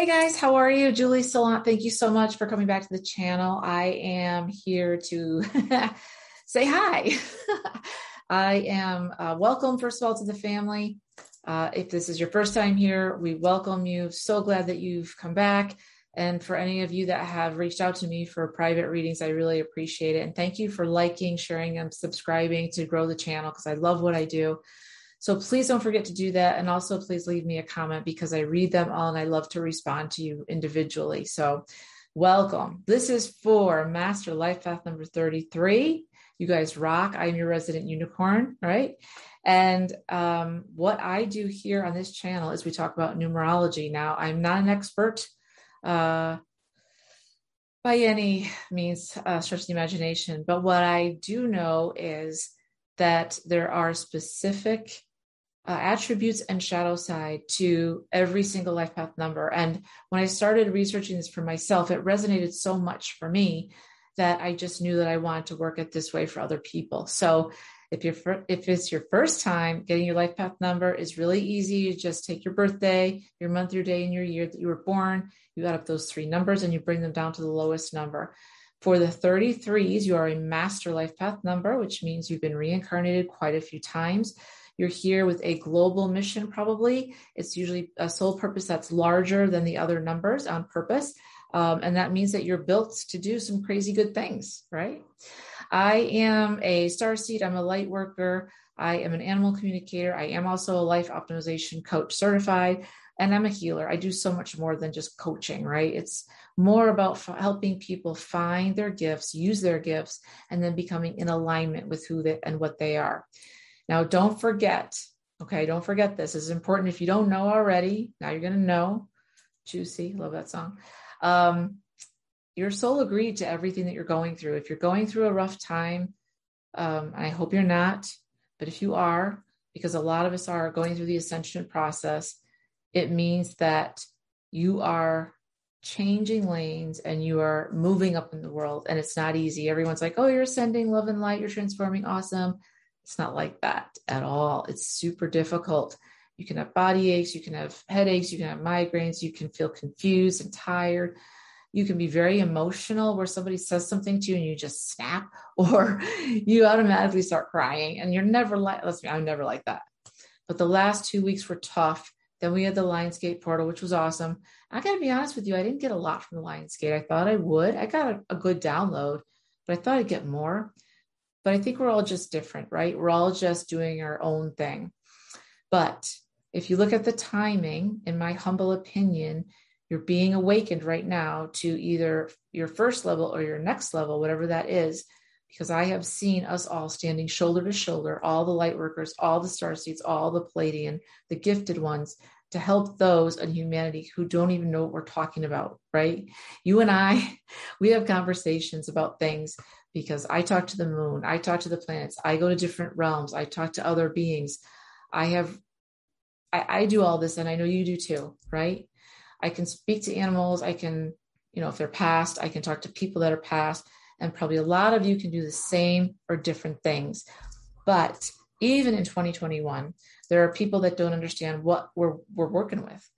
Hey guys, how are you? Julie Salant, thank you so much for coming back to the channel. I am here to say hi. I am uh, welcome, first of all, to the family. Uh, if this is your first time here, we welcome you. So glad that you've come back. And for any of you that have reached out to me for private readings, I really appreciate it. And thank you for liking, sharing, and subscribing to grow the channel because I love what I do. So please don't forget to do that. And also, please leave me a comment because I read them all and I love to respond to you individually. So, welcome. This is for Master Life Path number 33. You guys rock. I'm your resident unicorn, right? And um, what I do here on this channel is we talk about numerology. Now, I'm not an expert uh, by any means, uh, stretch the imagination, but what I do know is that there are specific uh, attributes and shadow side to every single life path number. And when I started researching this for myself, it resonated so much for me that I just knew that I wanted to work it this way for other people. So if you're if it's your first time getting your life path number is really easy. You just take your birthday, your month, your day, and your year that you were born. You add up those three numbers and you bring them down to the lowest number. For the 33s, you are a master life path number, which means you've been reincarnated quite a few times. You're here with a global mission, probably. It's usually a sole purpose that's larger than the other numbers on purpose. Um, and that means that you're built to do some crazy good things, right? I am a star seed, I'm a light worker, I am an animal communicator, I am also a life optimization coach certified, and I'm a healer. I do so much more than just coaching, right? It's more about f- helping people find their gifts, use their gifts, and then becoming in alignment with who they and what they are. Now, don't forget, okay, don't forget this. This is important. If you don't know already, now you're going to know. Juicy, love that song. Um, your soul agreed to everything that you're going through. If you're going through a rough time, um, I hope you're not, but if you are, because a lot of us are going through the ascension process, it means that you are changing lanes and you are moving up in the world and it's not easy. Everyone's like, oh, you're ascending love and light, you're transforming, awesome. It's not like that at all. It's super difficult. You can have body aches, you can have headaches, you can have migraines, you can feel confused and tired. You can be very emotional where somebody says something to you and you just snap, or you automatically start crying. And you're never like, let's be, I'm never like that. But the last two weeks were tough. Then we had the Lionsgate portal, which was awesome. I got to be honest with you, I didn't get a lot from the Lionsgate. I thought I would. I got a, a good download, but I thought I'd get more. But I think we're all just different, right? We're all just doing our own thing. But if you look at the timing, in my humble opinion, you're being awakened right now to either your first level or your next level, whatever that is, because I have seen us all standing shoulder to shoulder, all the light workers, all the star seeds, all the Pleiadian, the gifted ones, to help those in humanity who don't even know what we're talking about, right? You and I, we have conversations about things because I talk to the moon, I talk to the planets, I go to different realms, I talk to other beings. I have, I, I do all this, and I know you do too, right? I can speak to animals, I can, you know, if they're past, I can talk to people that are past, and probably a lot of you can do the same or different things. But even in 2021, there are people that don't understand what we're, we're working with.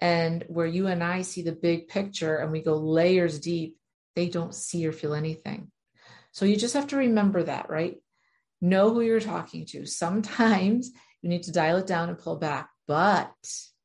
And where you and I see the big picture and we go layers deep, they don't see or feel anything. So you just have to remember that, right? Know who you're talking to. Sometimes you need to dial it down and pull back, but,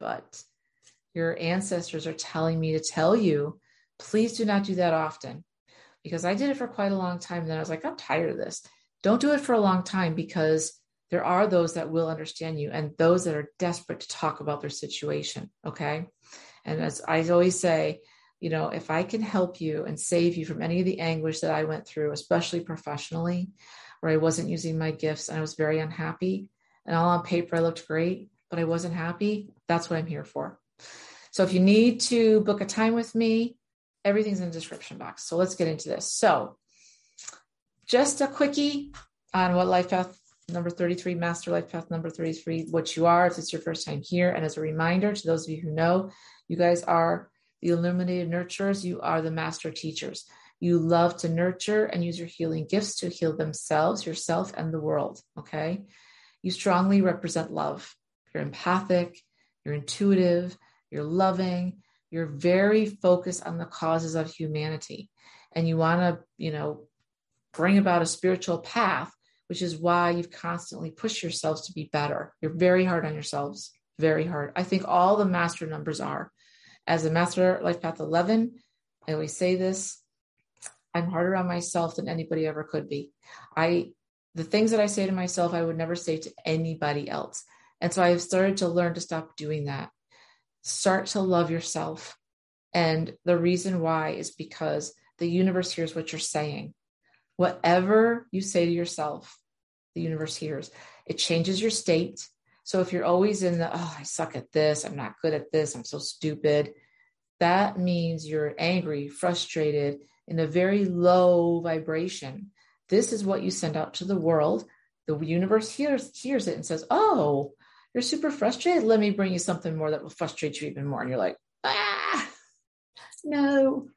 but your ancestors are telling me to tell you, please do not do that often because I did it for quite a long time. And then I was like, I'm tired of this. Don't do it for a long time because there are those that will understand you and those that are desperate to talk about their situation. Okay. And as I always say, you know, if I can help you and save you from any of the anguish that I went through, especially professionally, where I wasn't using my gifts and I was very unhappy, and all on paper I looked great, but I wasn't happy, that's what I'm here for. So if you need to book a time with me, everything's in the description box. So let's get into this. So, just a quickie on what life path number 33, master life path number 33, what you are if it's your first time here. And as a reminder to those of you who know, you guys are the illuminated nurturers, you are the master teachers. You love to nurture and use your healing gifts to heal themselves, yourself, and the world. Okay. You strongly represent love. You're empathic, you're intuitive, you're loving, you're very focused on the causes of humanity and you want to, you know, bring about a spiritual path, which is why you've constantly pushed yourselves to be better. You're very hard on yourselves, very hard. I think all the master numbers are. As a master life path 11, I always say this I'm harder on myself than anybody ever could be. I the things that I say to myself, I would never say to anybody else. And so I've started to learn to stop doing that. Start to love yourself. And the reason why is because the universe hears what you're saying. Whatever you say to yourself, the universe hears. It changes your state. So if you're always in the, oh, I suck at this, I'm not good at this, I'm so stupid, that means you're angry, frustrated, in a very low vibration. This is what you send out to the world. The universe hears, hears it and says, oh, you're super frustrated. Let me bring you something more that will frustrate you even more. And you're like, ah, no.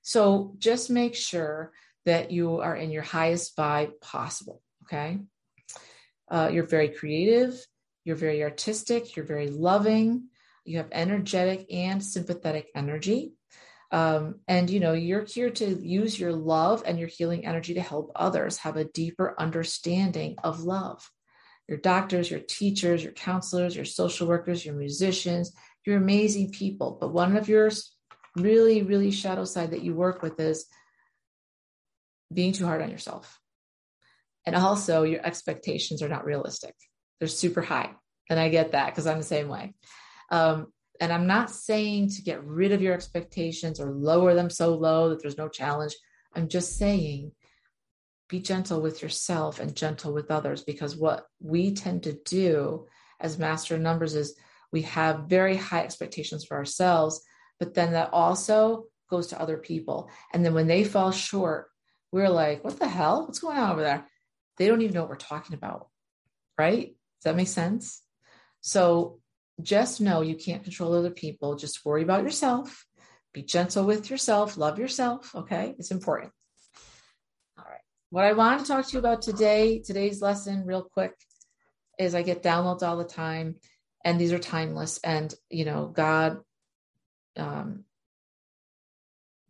So just make sure that you are in your highest vibe possible. Okay. Uh, you're very creative. You're very artistic. You're very loving. You have energetic and sympathetic energy. Um, and you know you're here to use your love and your healing energy to help others have a deeper understanding of love your doctors, your teachers, your counselors, your social workers, your musicians, you're amazing people. But one of your really, really shadow side that you work with is being too hard on yourself. And also, your expectations are not realistic, they're super high. And I get that because I'm the same way. Um, and I'm not saying to get rid of your expectations or lower them so low that there's no challenge. I'm just saying be gentle with yourself and gentle with others because what we tend to do as master numbers is we have very high expectations for ourselves but then that also goes to other people and then when they fall short we're like what the hell what's going on over there they don't even know what we're talking about right that make sense so just know you can't control other people just worry about yourself be gentle with yourself love yourself okay it's important All right. what I want to talk to you about today, today's lesson, real quick, is I get downloads all the time, and these are timeless. And you know, God, um,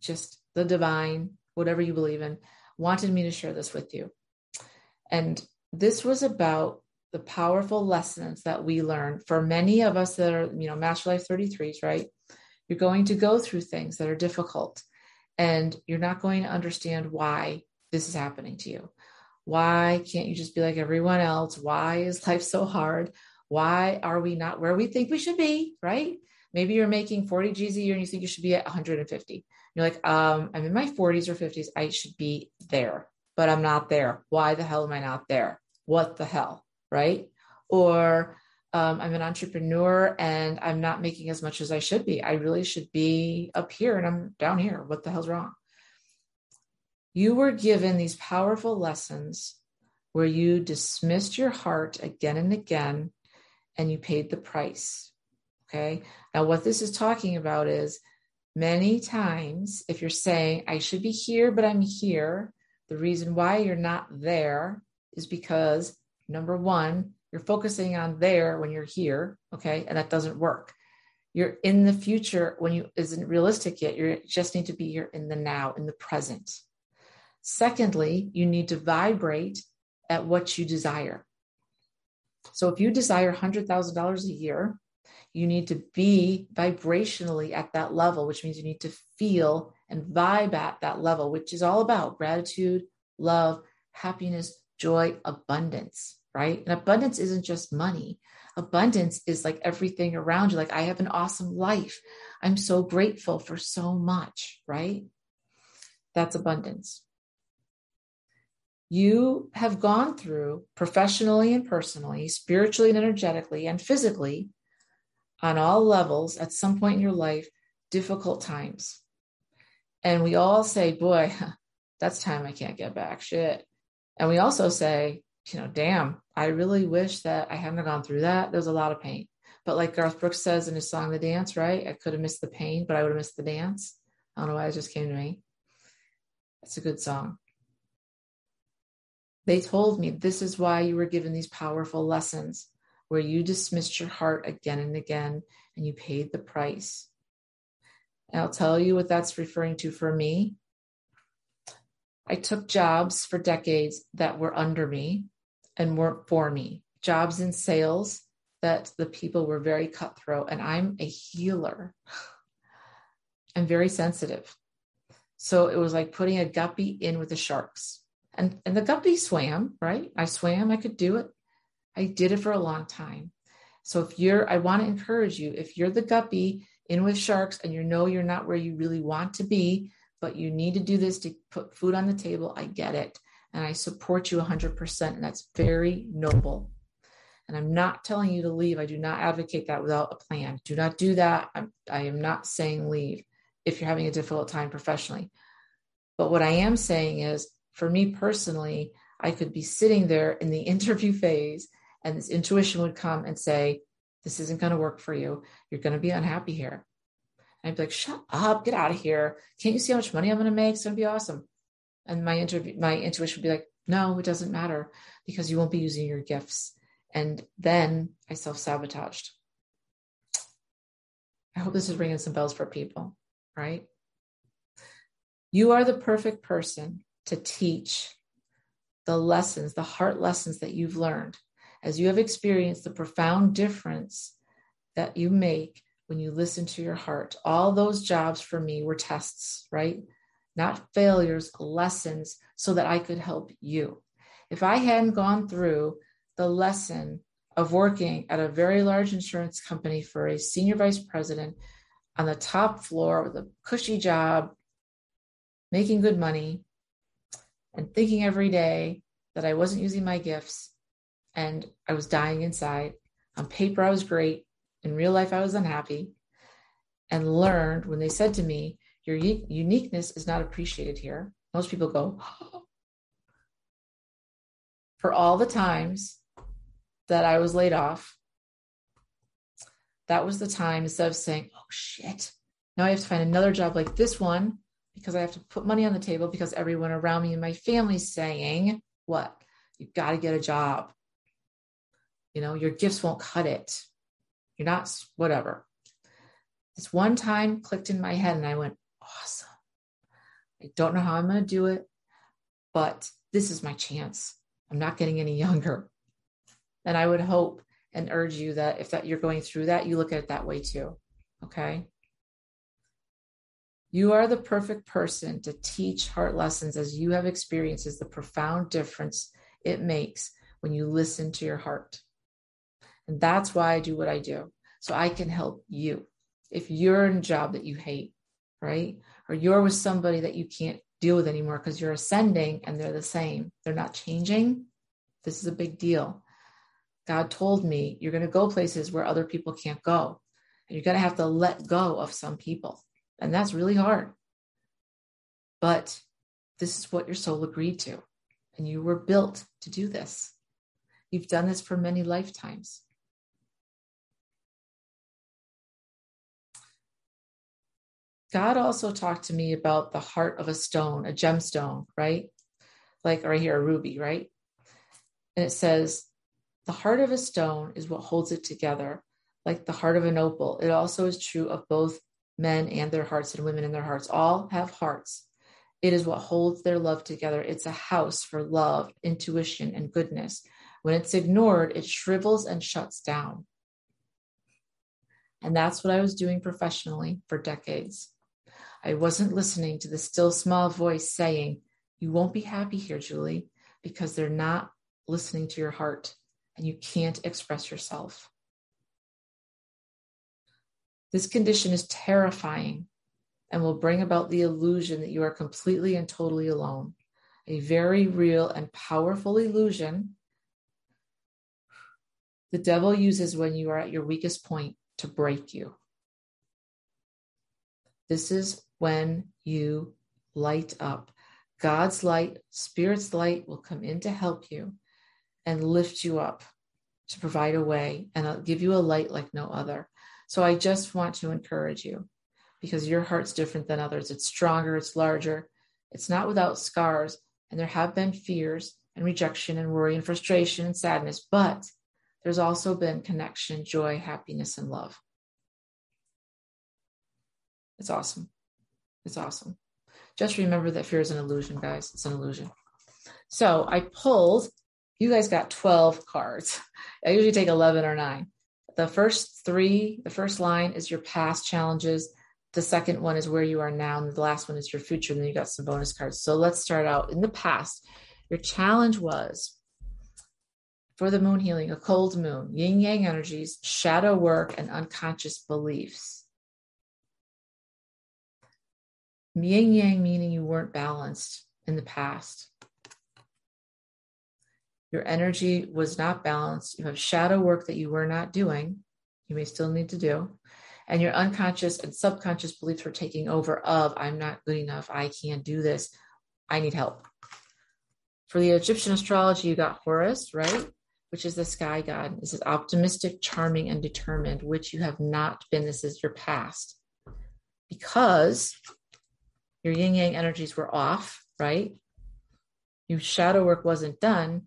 just the divine, whatever you believe in, wanted me to share this with you. And this was about the powerful lessons that we learn. For many of us that are, you know, Master Life 33s, right? You're going to go through things that are difficult, and you're not going to understand why this is happening to you? Why can't you just be like everyone else? Why is life so hard? Why are we not where we think we should be? Right? Maybe you're making 40 G's a year and you think you should be at 150. You're like, um, I'm in my 40s or 50s. I should be there, but I'm not there. Why the hell am I not there? What the hell? Right? Or um, I'm an entrepreneur and I'm not making as much as I should be. I really should be up here and I'm down here. What the hell's wrong? You were given these powerful lessons where you dismissed your heart again and again and you paid the price. Okay. Now, what this is talking about is many times if you're saying, I should be here, but I'm here, the reason why you're not there is because number one, you're focusing on there when you're here. Okay. And that doesn't work. You're in the future when you isn't realistic yet. You just need to be here in the now, in the present. Secondly, you need to vibrate at what you desire. So if you desire $100,000 a year, you need to be vibrationally at that level, which means you need to feel and vibe at that level, which is all about gratitude, love, happiness, joy, abundance, right? And abundance isn't just money. Abundance is like everything around you. Like, I have an awesome life. I'm so grateful for so much, right? That's abundance you have gone through professionally and personally, spiritually and energetically, and physically on all levels at some point in your life, difficult times. And we all say, boy, that's time I can't get back. Shit. And we also say, you know, damn, I really wish that I hadn't gone through that. There's a lot of pain. But like Garth Brooks says in his song, The Dance, right? I could have missed the pain, but I would have missed the dance. I don't know why it just came to me. It's a good song. They told me this is why you were given these powerful lessons where you dismissed your heart again and again and you paid the price. And I'll tell you what that's referring to for me. I took jobs for decades that were under me and weren't for me. Jobs in sales that the people were very cutthroat, and I'm a healer. I'm very sensitive. So it was like putting a guppy in with the sharks. And, and the guppy swam, right? I swam, I could do it. I did it for a long time. So if you're, I want to encourage you, if you're the guppy in with sharks and you know you're not where you really want to be, but you need to do this to put food on the table, I get it. And I support you 100%. And that's very noble. And I'm not telling you to leave. I do not advocate that without a plan. Do not do that. I'm, I am not saying leave if you're having a difficult time professionally. But what I am saying is, for me personally, I could be sitting there in the interview phase and this intuition would come and say, This isn't going to work for you. You're going to be unhappy here. I'd be like, Shut up, get out of here. Can't you see how much money I'm going to make? It's going to be awesome. And my interview, my intuition would be like, No, it doesn't matter because you won't be using your gifts. And then I self sabotaged. I hope this is ringing some bells for people, right? You are the perfect person to teach the lessons, the heart lessons that you've learned as you have experienced the profound difference that you make when you listen to your heart. All those jobs for me were tests, right? Not failures, lessons, so that I could help you. If I hadn't gone through the lesson of working at a very large insurance company for a senior vice president on the top floor with a cushy job, making good money, and thinking every day that I wasn't using my gifts and I was dying inside. On paper, I was great. In real life, I was unhappy and learned when they said to me, Your uniqueness is not appreciated here. Most people go. For all the times that I was laid off, that was the time instead of saying, Oh shit, now I have to find another job like this one because I have to put money on the table because everyone around me and my family's saying, What? You've got to get a job. You know, your gifts won't cut it. You're not, whatever. This one time clicked in my head and I went, Awesome. I don't know how I'm going to do it, but this is my chance. I'm not getting any younger. And I would hope and urge you that if that you're going through that, you look at it that way too. Okay. You are the perfect person to teach heart lessons as you have experiences the profound difference it makes when you listen to your heart. And that's why I do what I do. So I can help you. If you're in a job that you hate, right? Or you're with somebody that you can't deal with anymore because you're ascending and they're the same, they're not changing. This is a big deal. God told me you're going to go places where other people can't go. And you're going to have to let go of some people. And that's really hard. But this is what your soul agreed to. And you were built to do this. You've done this for many lifetimes. God also talked to me about the heart of a stone, a gemstone, right? Like right here, a ruby, right? And it says, the heart of a stone is what holds it together, like the heart of an opal. It also is true of both men and their hearts and women and their hearts. All have hearts. It is what holds their love together. It's a house for love, intuition, and goodness. When it's ignored, it shrivels and shuts down. And that's what I was doing professionally for decades. I wasn't listening to the still small voice saying, You won't be happy here, Julie, because they're not listening to your heart and you can't express yourself. This condition is terrifying and will bring about the illusion that you are completely and totally alone. A very real and powerful illusion the devil uses when you are at your weakest point to break you. This is when you light up. God's light, Spirit's light will come in to help you and lift you up to provide a way and I'll give you a light like no other. So I just want to encourage you because your heart's different than others. It's stronger, it's larger, it's not without scars. And there have been fears and rejection and worry and frustration and sadness, but there's also been connection, joy, happiness, and love. It's awesome. It's awesome. Just remember that fear is an illusion, guys. It's an illusion. So I pulled, you guys got 12 cards. I usually take 11 or nine. The first three, the first line is your past challenges. The second one is where you are now. And the last one is your future. And then you got some bonus cards. So let's start out in the past. Your challenge was for the moon healing, a cold moon, yin yang energies, shadow work, and unconscious beliefs. Yin yang meaning you weren't balanced in the past. Your energy was not balanced. You have shadow work that you were not doing. You may still need to do. And your unconscious and subconscious beliefs were taking over of I'm not good enough. I can't do this. I need help. For the Egyptian astrology, you got Horus, right? Which is the sky god. This is optimistic, charming, and determined, which you have not been. This is your past. Because your yin yang energies were off, right? Your shadow work wasn't done.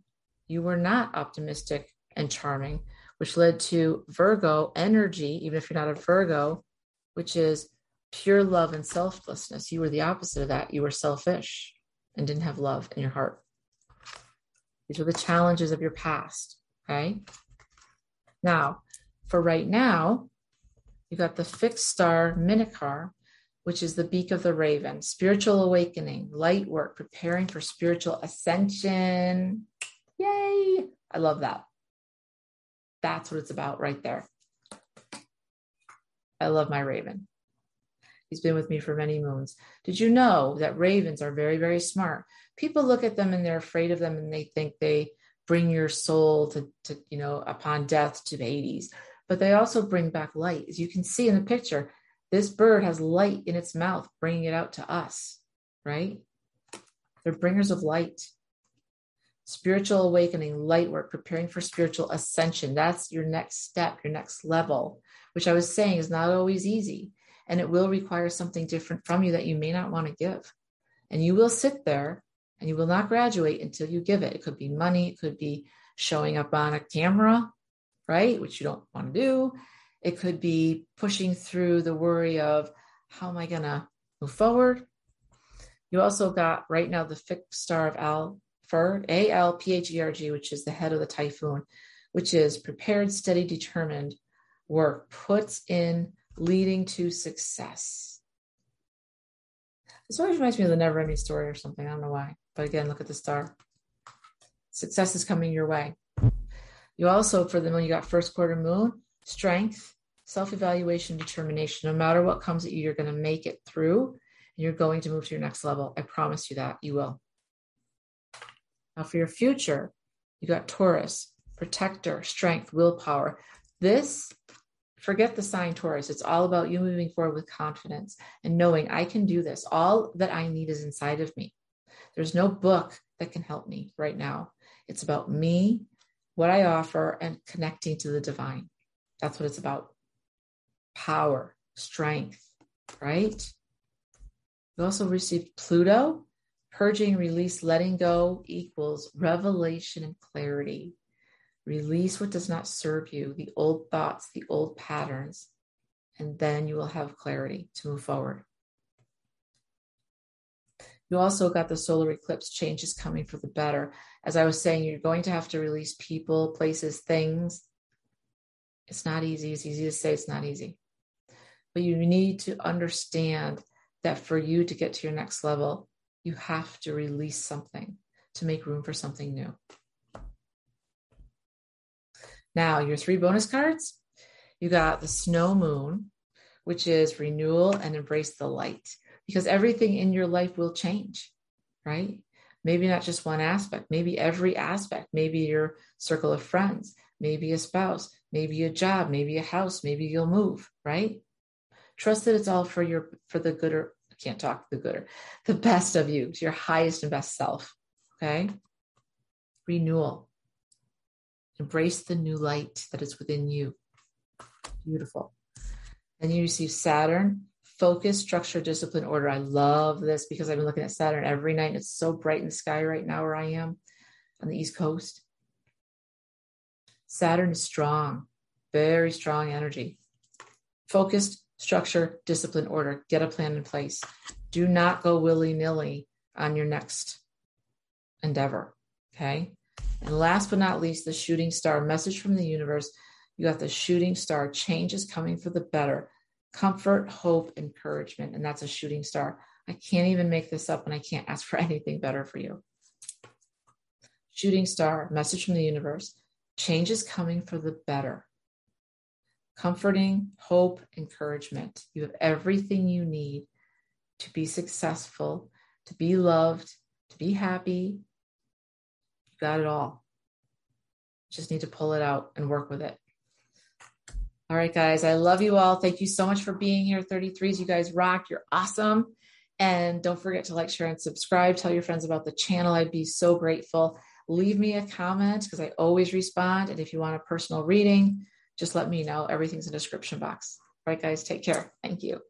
You were not optimistic and charming, which led to Virgo energy, even if you're not a Virgo, which is pure love and selflessness. You were the opposite of that. You were selfish and didn't have love in your heart. These were the challenges of your past. Okay. Now, for right now, you got the fixed star Minakar, which is the beak of the raven, spiritual awakening, light work, preparing for spiritual ascension. Yay! I love that. That's what it's about right there. I love my raven. He's been with me for many moons. Did you know that ravens are very, very smart? People look at them and they're afraid of them and they think they bring your soul to, to you know, upon death to the Hades. But they also bring back light. As you can see in the picture, this bird has light in its mouth, bringing it out to us, right? They're bringers of light. Spiritual awakening, light work, preparing for spiritual ascension. That's your next step, your next level, which I was saying is not always easy. And it will require something different from you that you may not want to give. And you will sit there and you will not graduate until you give it. It could be money, it could be showing up on a camera, right? Which you don't want to do. It could be pushing through the worry of how am I going to move forward? You also got right now the fixed star of Alpherg, A L P H E R G, which is the head of the typhoon, which is prepared, steady, determined work, puts in leading to success. This always reminds me of the never ending story or something. I don't know why. But again, look at the star. Success is coming your way. You also, for the moon, you got first quarter moon, strength, self evaluation, determination. No matter what comes at you, you're going to make it through and you're going to move to your next level. I promise you that you will. Now, for your future, you got Taurus, protector, strength, willpower. This, forget the sign Taurus. It's all about you moving forward with confidence and knowing I can do this. All that I need is inside of me. There's no book that can help me right now. It's about me, what I offer, and connecting to the divine. That's what it's about power, strength, right? We also received Pluto, purging, release, letting go equals revelation and clarity. Release what does not serve you, the old thoughts, the old patterns, and then you will have clarity to move forward. You also got the solar eclipse changes coming for the better. As I was saying, you're going to have to release people, places, things it's not easy. It's easy to say it's not easy. But you need to understand that for you to get to your next level, you have to release something to make room for something new. Now, your three bonus cards you got the snow moon, which is renewal and embrace the light, because everything in your life will change, right? Maybe not just one aspect, maybe every aspect, maybe your circle of friends, maybe a spouse, maybe a job, maybe a house, maybe you'll move, right? Trust that it's all for your for the gooder. I can't talk the gooder, the best of you, to your highest and best self. Okay. Renewal. Embrace the new light that is within you. Beautiful. Then you receive Saturn, focus, structure, discipline, order. I love this because I've been looking at Saturn every night. It's so bright in the sky right now where I am on the East Coast. Saturn is strong, very strong energy. focused, structure, discipline, order. Get a plan in place. Do not go willy nilly on your next endeavor. Okay. And last but not least, the shooting star message from the universe. You got the shooting star. Change is coming for the better. Comfort, hope, encouragement. And that's a shooting star. I can't even make this up and I can't ask for anything better for you. Shooting star, message from the universe. Change is coming for the better. Comforting, hope, encouragement. You have everything you need to be successful, to be loved, to be happy. You got it all. Just need to pull it out and work with it. All right, guys, I love you all. Thank you so much for being here. 33s, you guys rock. You're awesome. And don't forget to like, share, and subscribe. Tell your friends about the channel. I'd be so grateful. Leave me a comment because I always respond. And if you want a personal reading, just let me know. Everything's in the description box. All right, guys, take care. Thank you.